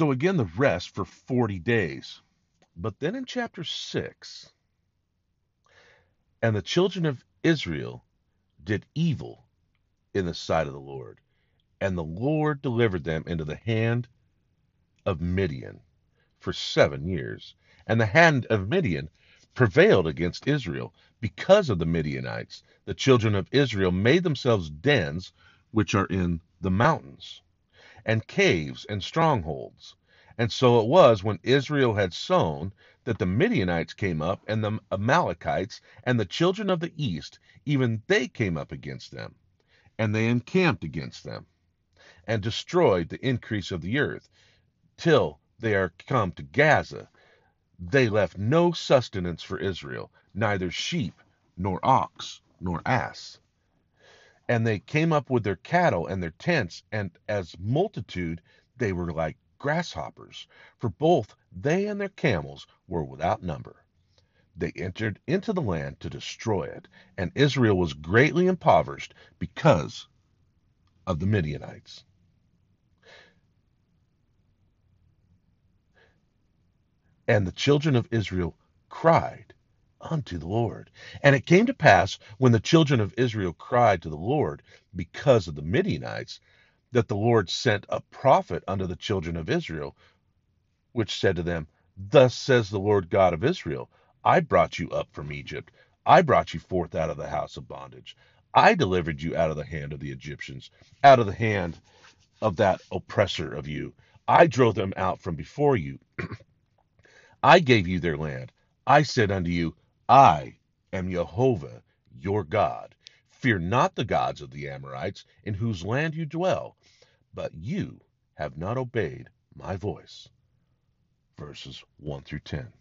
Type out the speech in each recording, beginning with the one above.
So again, the rest for 40 days. But then in chapter 6, and the children of Israel did evil in the sight of the Lord, and the Lord delivered them into the hand of Midian for seven years. And the hand of Midian prevailed against Israel because of the Midianites. The children of Israel made themselves dens which are in the mountains, and caves and strongholds. And so it was when Israel had sown that the Midianites came up, and the Amalekites, and the children of the east, even they came up against them. And they encamped against them, and destroyed the increase of the earth, till they are come to Gaza. They left no sustenance for Israel, neither sheep, nor ox, nor ass and they came up with their cattle and their tents, and as multitude they were like grasshoppers, for both they and their camels were without number. They entered into the land to destroy it, and Israel was greatly impoverished because of the Midianites. And the children of Israel cried unto the Lord. And it came to pass, when the children of Israel cried to the Lord because of the Midianites, that the Lord sent a prophet unto the children of Israel, which said to them, Thus says the Lord God of Israel, I brought you up from Egypt. I brought you forth out of the house of bondage. I delivered you out of the hand of the Egyptians, out of the hand of that oppressor of you. I drove them out from before you. I gave you their land. I said unto you, I am Jehovah your God. Fear not the gods of the Amorites, in whose land you dwell, but you have not obeyed my voice. Verses 1 through 10.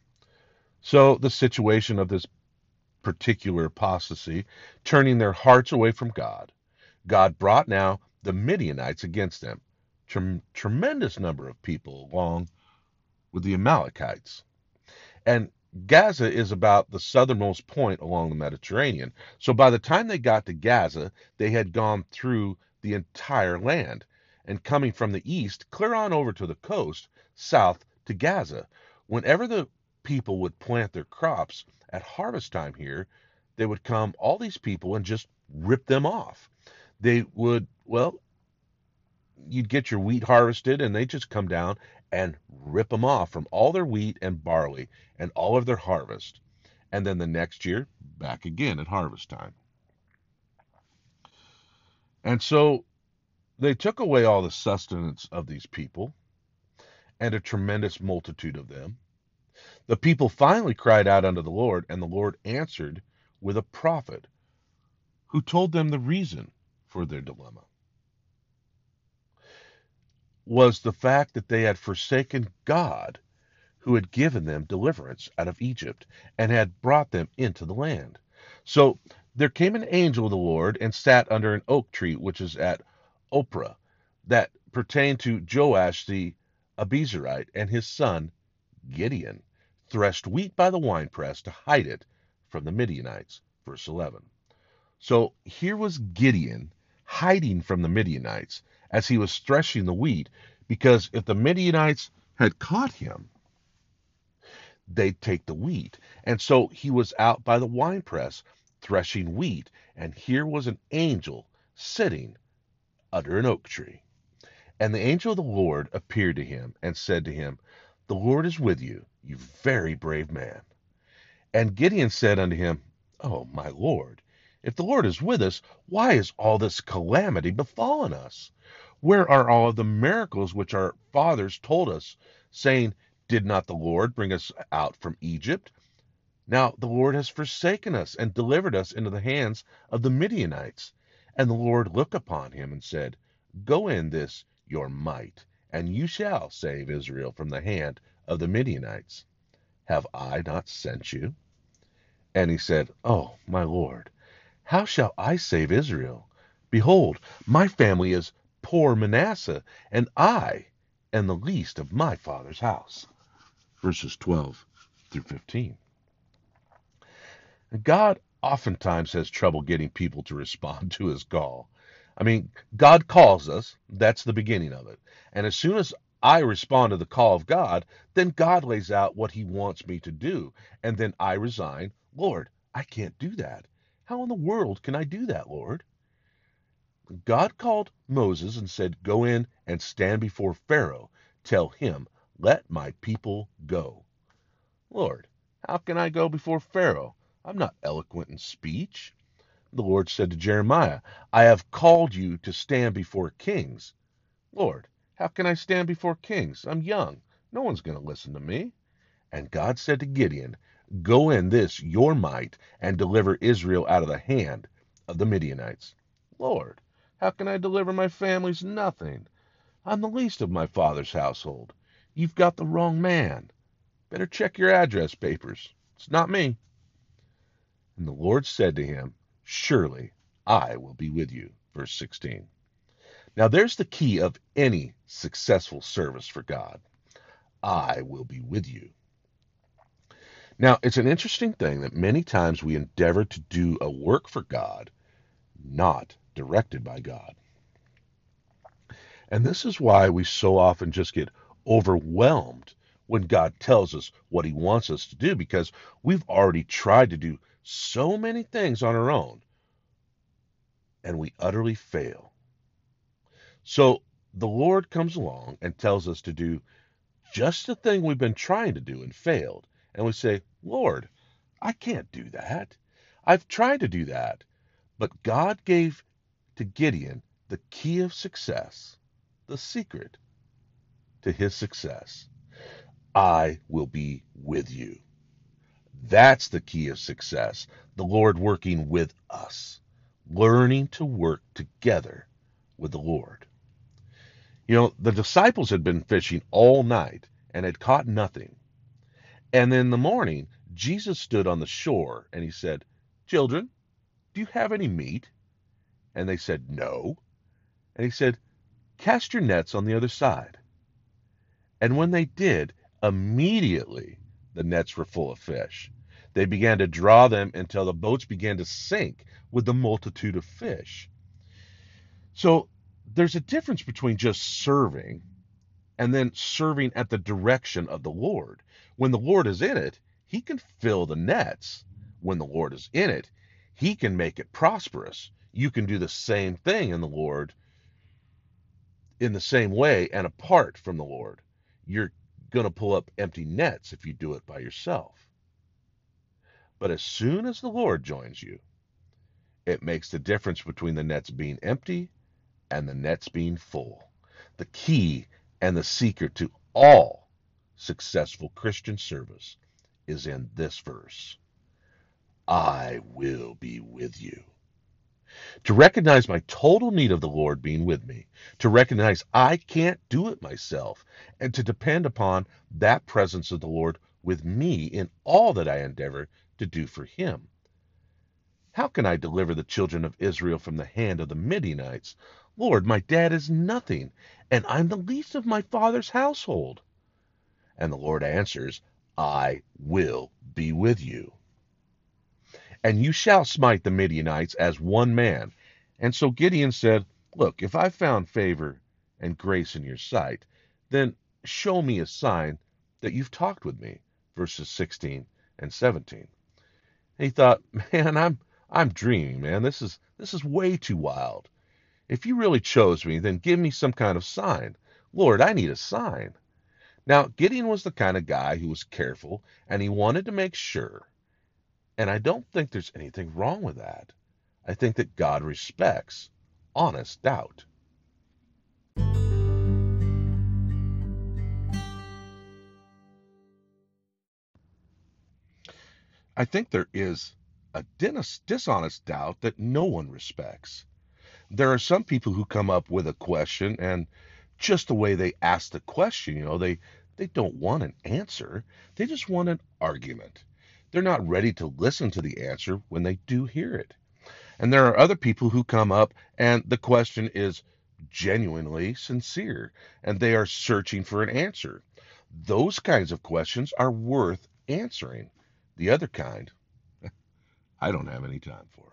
So, the situation of this particular apostasy, turning their hearts away from God, God brought now the Midianites against them, Trem- tremendous number of people along with the Amalekites. And Gaza is about the southernmost point along the Mediterranean. So by the time they got to Gaza, they had gone through the entire land and coming from the east, clear on over to the coast, south to Gaza. Whenever the people would plant their crops at harvest time here, they would come, all these people, and just rip them off. They would, well, you'd get your wheat harvested and they just come down and rip them off from all their wheat and barley and all of their harvest. And then the next year, back again at harvest time. And so they took away all the sustenance of these people and a tremendous multitude of them. The people finally cried out unto the Lord, and the Lord answered with a prophet who told them the reason for their dilemma was the fact that they had forsaken God, who had given them deliverance out of Egypt and had brought them into the land. So there came an angel of the Lord and sat under an oak tree which is at Ophrah, that pertained to Joash the Abiezrite, and his son Gideon threshed wheat by the winepress to hide it from the Midianites. Verse 11. So here was Gideon hiding from the Midianites as he was threshing the wheat, because if the Midianites had caught him, they'd take the wheat. And so he was out by the winepress threshing wheat, and here was an angel sitting under an oak tree. And the angel of the Lord appeared to him and said to him, The Lord is with you, you very brave man. And Gideon said unto him, Oh, my Lord, if the Lord is with us, why is all this calamity befallen us? Where are all of the miracles which our fathers told us, saying, Did not the Lord bring us out from Egypt? Now the Lord has forsaken us and delivered us into the hands of the Midianites. And the Lord looked upon him and said, Go in this your might, and you shall save Israel from the hand of the Midianites. Have I not sent you? And he said, Oh, my Lord, how shall I save Israel? Behold, my family is poor Manasseh, and I am the least of my father's house. Verses 12 through 15. God oftentimes has trouble getting people to respond to his call. I mean, God calls us, that's the beginning of it. And as soon as I respond to the call of God, then God lays out what he wants me to do. And then I resign. Lord, I can't do that. How in the world can I do that, Lord? God called Moses and said, Go in and stand before Pharaoh. Tell him, Let my people go. Lord, how can I go before Pharaoh? I'm not eloquent in speech. The Lord said to Jeremiah, I have called you to stand before kings. Lord, how can I stand before kings? I'm young. No one's going to listen to me. And God said to Gideon, Go in this your might and deliver Israel out of the hand of the Midianites. Lord, how can I deliver my family's nothing? I'm the least of my father's household. You've got the wrong man. Better check your address papers. It's not me. And the Lord said to him, Surely I will be with you. Verse 16. Now there's the key of any successful service for God. I will be with you. Now, it's an interesting thing that many times we endeavor to do a work for God, not directed by God. And this is why we so often just get overwhelmed when God tells us what He wants us to do, because we've already tried to do so many things on our own and we utterly fail. So the Lord comes along and tells us to do just the thing we've been trying to do and failed. And we say, Lord, I can't do that. I've tried to do that. But God gave to Gideon the key of success, the secret to his success. I will be with you. That's the key of success. The Lord working with us, learning to work together with the Lord. You know, the disciples had been fishing all night and had caught nothing. And in the morning, Jesus stood on the shore and he said, Children, do you have any meat? And they said, No. And he said, Cast your nets on the other side. And when they did, immediately the nets were full of fish. They began to draw them until the boats began to sink with the multitude of fish. So there's a difference between just serving and then serving at the direction of the Lord. When the Lord is in it, he can fill the nets. When the Lord is in it, he can make it prosperous. You can do the same thing in the Lord in the same way and apart from the Lord. You're going to pull up empty nets if you do it by yourself. But as soon as the Lord joins you, it makes the difference between the nets being empty and the nets being full. The key and the secret to all successful Christian service is in this verse I will be with you. To recognize my total need of the Lord being with me, to recognize I can't do it myself, and to depend upon that presence of the Lord with me in all that I endeavor to do for Him. How can I deliver the children of Israel from the hand of the Midianites? Lord, my dad is nothing, and I'm the least of my father's household. And the Lord answers, I will be with you. And you shall smite the Midianites as one man. And so Gideon said, Look, if I've found favor and grace in your sight, then show me a sign that you've talked with me. Verses 16 and 17. And he thought, man, I'm I'm dreaming, man. This is this is way too wild. If you really chose me, then give me some kind of sign. Lord, I need a sign. Now, Gideon was the kind of guy who was careful and he wanted to make sure. And I don't think there's anything wrong with that. I think that God respects honest doubt. I think there is a dishonest doubt that no one respects. There are some people who come up with a question and just the way they ask the question, you know, they they don't want an answer. They just want an argument. They're not ready to listen to the answer when they do hear it. And there are other people who come up and the question is genuinely sincere and they are searching for an answer. Those kinds of questions are worth answering. The other kind, I don't have any time for.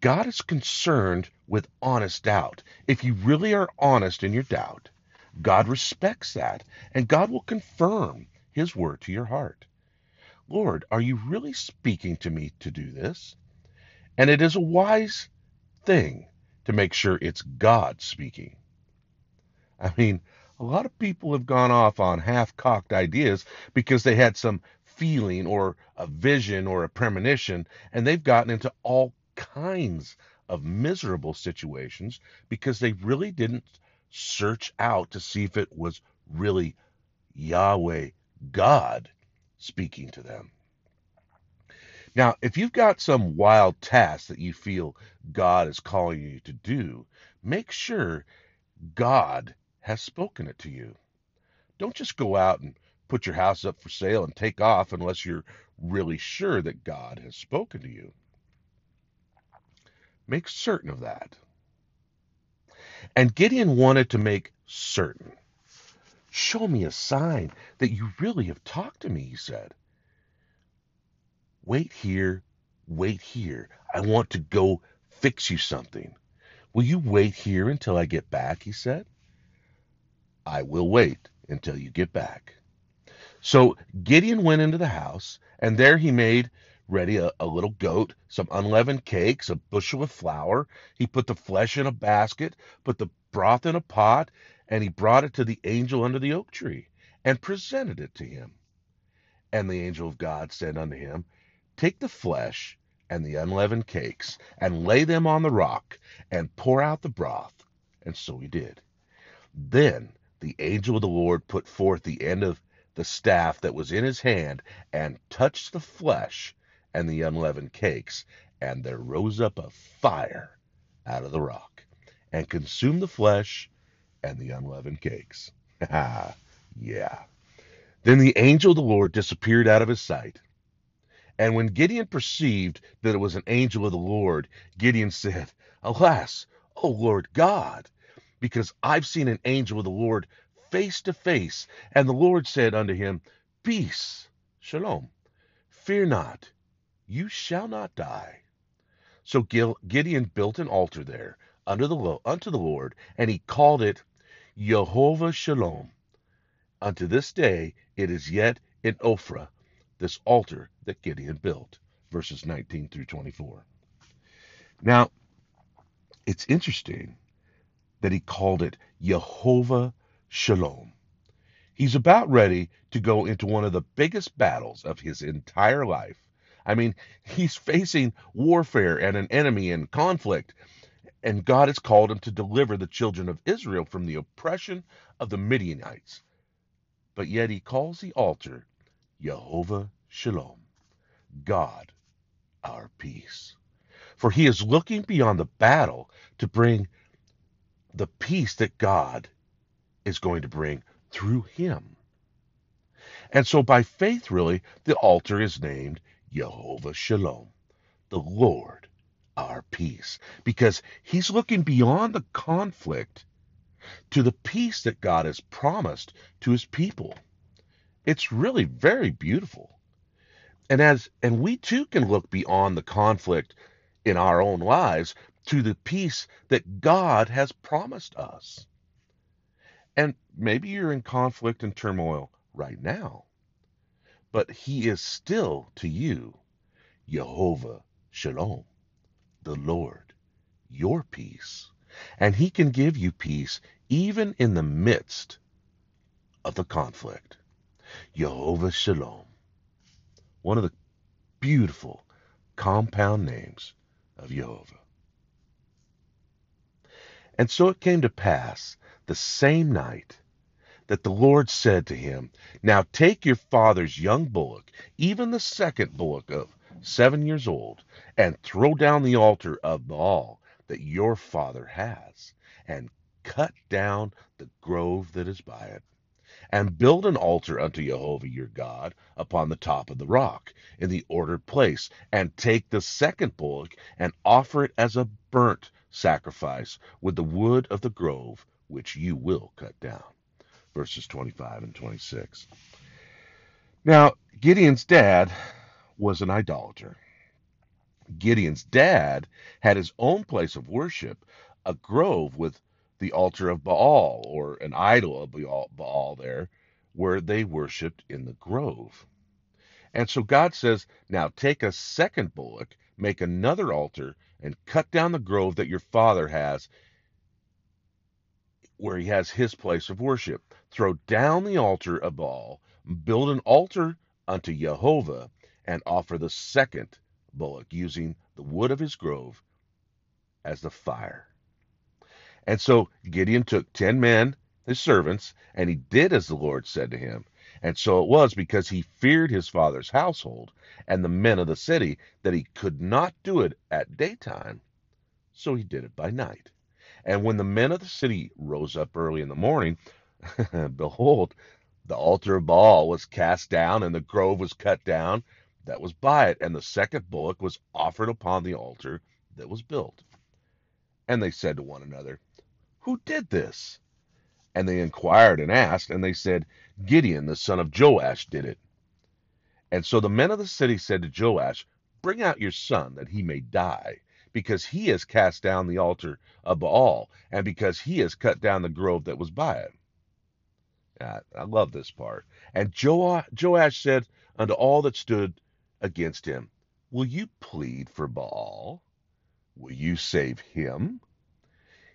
God is concerned with honest doubt. If you really are honest in your doubt, God respects that, and God will confirm his word to your heart. Lord, are you really speaking to me to do this? And it is a wise thing to make sure it's God speaking. I mean, a lot of people have gone off on half cocked ideas because they had some feeling or a vision or a premonition, and they've gotten into all kinds of miserable situations because they really didn't search out to see if it was really Yahweh, God, speaking to them. Now, if you've got some wild task that you feel God is calling you to do, make sure God has spoken it to you. Don't just go out and put your house up for sale and take off unless you're really sure that God has spoken to you. Make certain of that. And Gideon wanted to make certain. Show me a sign that you really have talked to me, he said. Wait here, wait here. I want to go fix you something. Will you wait here until I get back? He said. I will wait until you get back. So Gideon went into the house, and there he made ready a, a, little goat, some unleavened cakes, a bushel of flour. He put the flesh in a basket, put the broth in a pot, and he brought it to the angel under the oak tree, and presented it to him. And the angel of God said unto him, Take the flesh and the unleavened cakes, and lay them on the rock, and pour out the broth. And so he did. Then the angel of the Lord put forth the end of the staff that was in his hand, and touched the flesh and the unleavened cakes, and there rose up a fire out of the rock, and consumed the flesh and the unleavened cakes. yeah. Then the angel of the Lord disappeared out of his sight. And when Gideon perceived that it was an angel of the Lord, Gideon said, Alas, O Lord God, because I've seen an angel of the Lord face to face. And the Lord said unto him, Peace, shalom, fear not, you shall not die. So Gideon built an altar there the, unto the Lord, and he called it Jehovah Shalom. Unto this day it is yet in Ophrah, this altar that Gideon built. Verses 19 through 24. Now, it's interesting that he called it Jehovah Shalom. He's about ready to go into one of the biggest battles of his entire life. I mean, he's facing warfare and an enemy and conflict, and God has called him to deliver the children of Israel from the oppression of the Midianites. But yet he calls the altar Jehovah Shalom. God, our peace. For he is looking beyond the battle to bring the peace that God is going to bring through him. And so by faith, really, the altar is named Jehovah Shalom, the Lord, our peace, because he's looking beyond the conflict to the peace that God has promised to his people. It's really very beautiful. And as and we too can look beyond the conflict in our own lives to the peace that God has promised us. And maybe you're in conflict and turmoil right now, but he is still to you Jehovah Shalom, the Lord, your peace. And he can give you peace even in the midst of the conflict. Jehovah Shalom one of the beautiful compound names of Jehovah. And so it came to pass the same night that the Lord said to him, Now take your father's young bullock, even the second bullock of seven years old, and throw down the altar of Baal that your father has, and cut down the grove that is by it and build an altar unto Jehovah your God upon the top of the rock, in the ordered place, and take the second bullock and offer it as a burnt sacrifice with the wood of the grove which you will cut down. Verses 25 and 26. Now, Gideon's dad was an idolater. Gideon's dad had his own place of worship, a grove with the altar of Baal or an idol of Baal there where they worshiped in the grove. And so God says, Now take a second bullock, make another altar, and cut down the grove that your father has where he has his place of worship. Throw down the altar of Baal, build an altar unto Jehovah, and offer the second bullock using the wood of his grove as the fire. And so Gideon took ten men, his servants, and he did as the Lord said to him. And so it was because he feared his father's household and the men of the city that he could not do it at daytime. So he did it by night. And when the men of the city rose up early in the morning, behold, the altar of Baal was cast down, and the grove was cut down that was by it, and the second bullock was offered upon the altar that was built. And they said to one another, Who did this? And they inquired and asked, and they said, Gideon, the son of Joash, did it. And so the men of the city said to Joash, Bring out your son, that he may die, because he has cast down the altar of Baal, and because he has cut down the grove that was by it. I, love this part. And Joash said unto all that stood against him, Will you plead for Baal? Will you save him?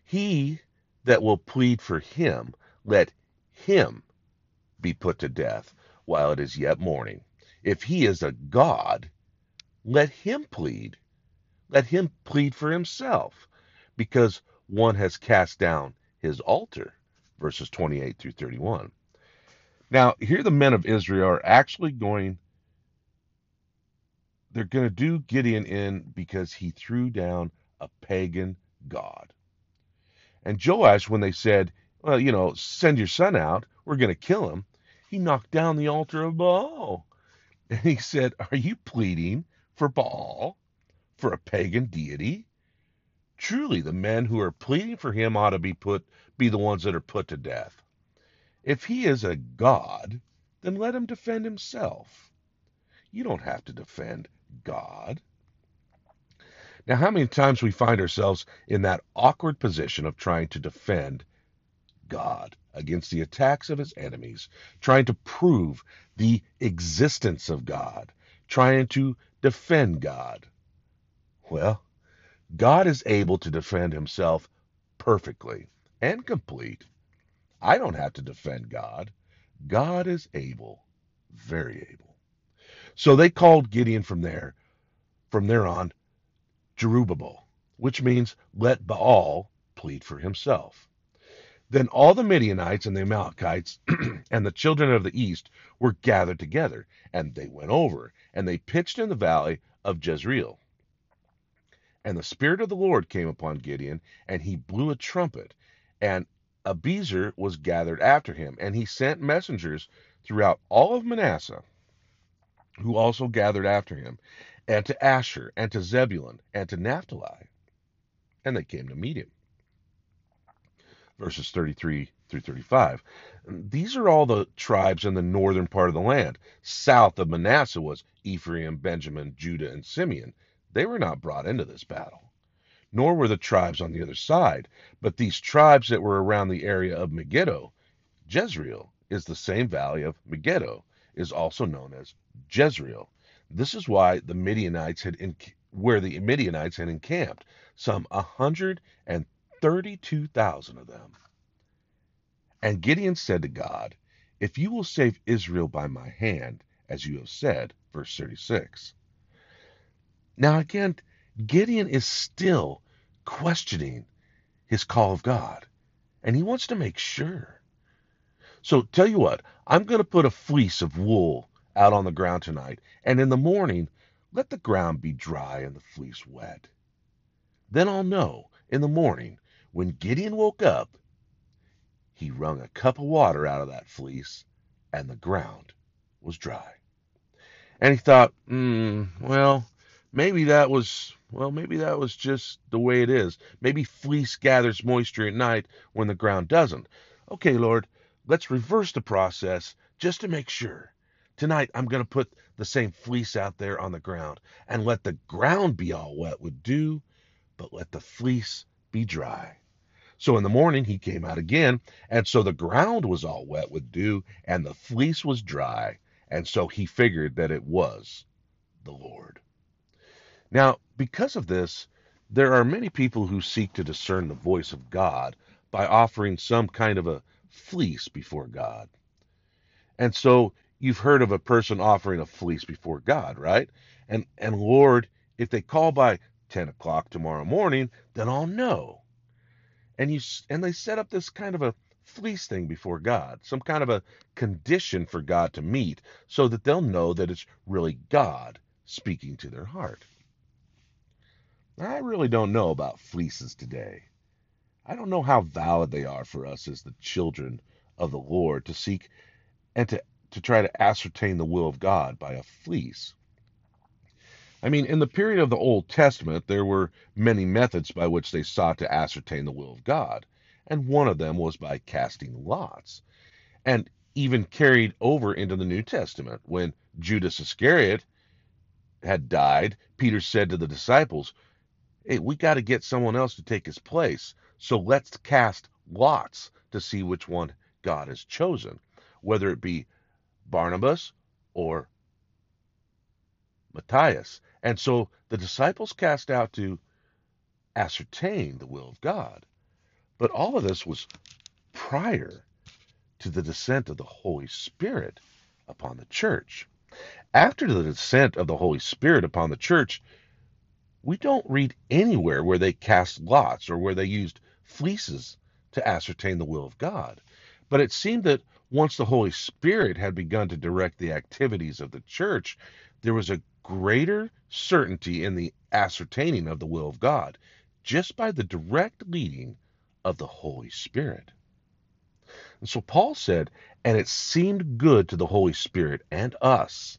He that will plead for him, let him be put to death while it is yet morning. If he is a God, let him plead. Let him plead for himself, because one has cast down his altar. Verses 28 through 31. Now, here the men of Israel are actually going, they're going to do Gideon in because he threw down a pagan God. And Joash, when they said, well, you know, send your son out, we're going to kill him, he knocked down the altar of Baal. And he said, Are you pleading for Baal, for a pagan deity? Truly, the men who are pleading for him ought to be put be the ones that are put to death. If he is a god, then let him defend himself. You don't have to defend God. Now, how many times we find ourselves in that awkward position of trying to defend God against the attacks of his enemies, trying to prove the existence of God, trying to defend God? Well, God is able to defend himself perfectly and complete. I don't have to defend God. God is able, very able. So they called Gideon from there, from there on, Jerubbaal, which means let Baal plead for himself. Then all the Midianites and the Amalekites and the children of the east were gathered together, and they went over, and they pitched in the valley of Jezreel. And the Spirit of the Lord came upon Gideon, and he blew a trumpet, and Abiezer was gathered after him, and he sent messengers throughout all of Manasseh, who also gathered after him, and to Asher, and to Zebulun, and to Naphtali. And they came to meet him. Verses 33 through 35. These are all the tribes in the northern part of the land. South of Manasseh was Ephraim, Benjamin, Judah, and Simeon. They were not brought into this battle. Nor were the tribes on the other side, but these tribes that were around the area of Megiddo. Jezreel is the same valley of Megiddo, is also known as Jezreel. This is why the Midianites had in, where the Midianites had encamped, some a hundred and thirty-two thousand of them. And Gideon said to God, If you will save Israel by my hand, as you have said, verse 36. Now again, Gideon is still questioning his call of God, and he wants to make sure. So tell you what, I'm going to put a fleece of wool out on the ground tonight, and in the morning, let the ground be dry and the fleece wet. Then I'll know in the morning when Gideon woke up, he wrung a cup of water out of that fleece, and the ground was dry. And he thought, hmm, well, maybe that was well, maybe that was just the way it is. Maybe fleece gathers moisture at night when the ground doesn't. Okay, Lord, let's reverse the process just to make sure. Tonight, I'm going to put the same fleece out there on the ground and let the ground be all wet with dew, but let the fleece be dry. So in the morning he came out again, and so the ground was all wet with dew, and the fleece was dry, and so he figured that it was the Lord. Now, because of this, there are many people who seek to discern the voice of God by offering some kind of a fleece before God. And so you've heard of a person offering a fleece before God, right? And and Lord, if they call by 10 o'clock tomorrow morning, then I'll know. And you and they set up this kind of a fleece thing before God, some kind of a condition for God to meet so that they'll know that it's really God speaking to their heart. I really don't know about fleeces today. I don't know how valid they are for us as the children of the Lord to seek and to, to try to ascertain the will of God by a fleece. I mean, in the period of the Old Testament, there were many methods by which they sought to ascertain the will of God, and one of them was by casting lots. And even carried over into the New Testament, when Judas Iscariot had died, Peter said to the disciples, Hey, we got to get someone else to take his place. So let's cast lots to see which one God has chosen, whether it be Barnabas or Matthias. And so the disciples cast out to ascertain the will of God. But all of this was prior to the descent of the Holy Spirit upon the church. After the descent of the Holy Spirit upon the church, we don't read anywhere where they cast lots or where they used fleeces to ascertain the will of God. But it seemed that once the Holy Spirit had begun to direct the activities of the church, there was a greater certainty in the ascertaining of the will of God just by the direct leading of the Holy Spirit. And so Paul said, and it seemed good to the Holy Spirit and us.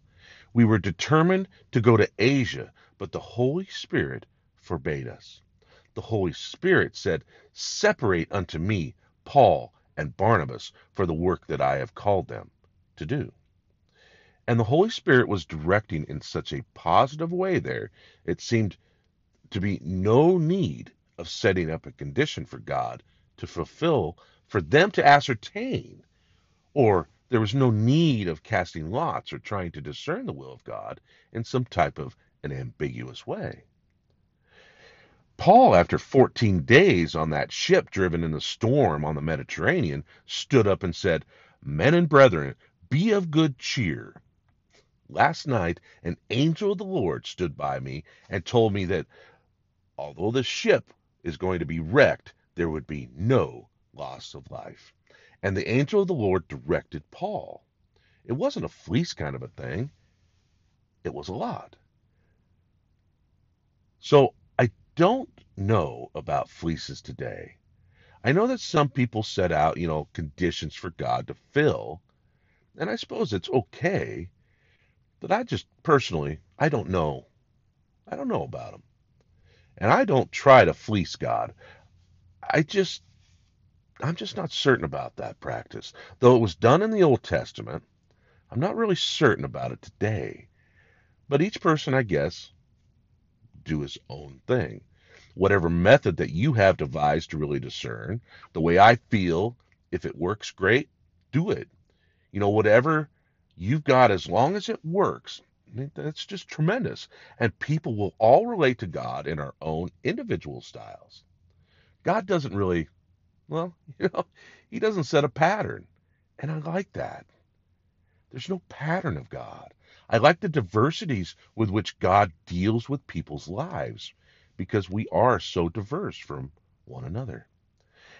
We were determined to go to Asia but the Holy Spirit forbade us. The Holy Spirit said, Separate unto me Paul and Barnabas for the work that I have called them to do. And the Holy Spirit was directing in such a positive way there, it seemed to be no need of setting up a condition for God to fulfill, for them to ascertain, or there was no need of casting lots or trying to discern the will of God in some type of an ambiguous way. Paul, after 14 days on that ship driven in the storm on the Mediterranean, stood up and said, Men and brethren, be of good cheer. Last night, an angel of the Lord stood by me and told me that although the ship is going to be wrecked, there would be no loss of life. And the angel of the Lord directed Paul. It wasn't a fleece kind of a thing, it was a lot. So don't know about fleeces today. I know that some people set out, you know, conditions for God to fill, and I suppose it's okay, but I just personally, I don't know. I don't know about them. And I don't try to fleece God. I just I'm just not certain about that practice. Though it was done in the Old Testament, I'm not really certain about it today. But each person, I guess, do his own thing. Whatever method that you have devised to really discern, the way I feel, if it works great, do it. You know, whatever you've got, as long as it works, that's just tremendous. And people will all relate to God in our own individual styles. God doesn't really, well, you know, He doesn't set a pattern. And I like that. There's no pattern of God. I like the diversities with which God deals with people's lives because we are so diverse from one another.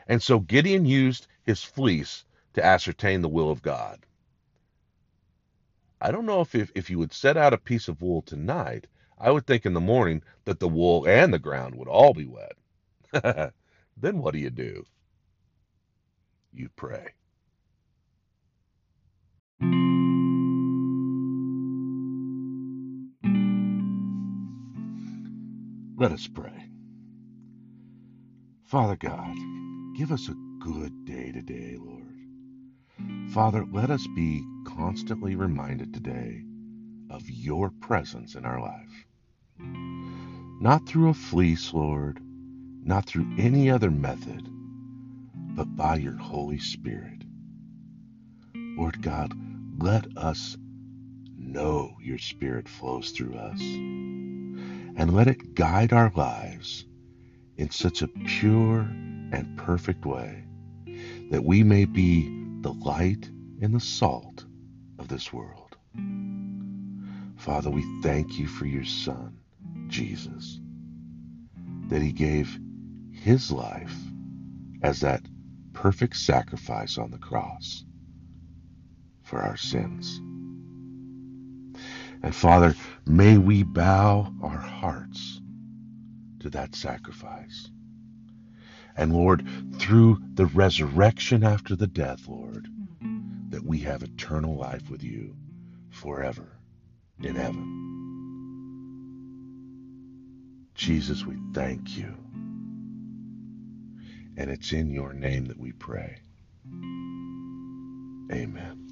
And so Gideon used his fleece to ascertain the will of God. I don't know if, if, if you would set out a piece of wool tonight, I would think in the morning that the wool and the ground would all be wet. then what do you do? You pray. Let us pray. Father God, give us a good day today, Lord. Father, let us be constantly reminded today of your presence in our life. Not through a fleece, Lord, not through any other method, but by your Holy Spirit. Lord God, let us know your Spirit flows through us and let it guide our lives in such a pure and perfect way that we may be the light and the salt of this world. Father, we thank you for your Son, Jesus, that he gave his life as that perfect sacrifice on the cross for our sins. And Father, may we bow our hearts to that sacrifice. And Lord, through the resurrection after the death, Lord, that we have eternal life with you forever in heaven. Jesus, we thank you. And it's in your name that we pray. Amen.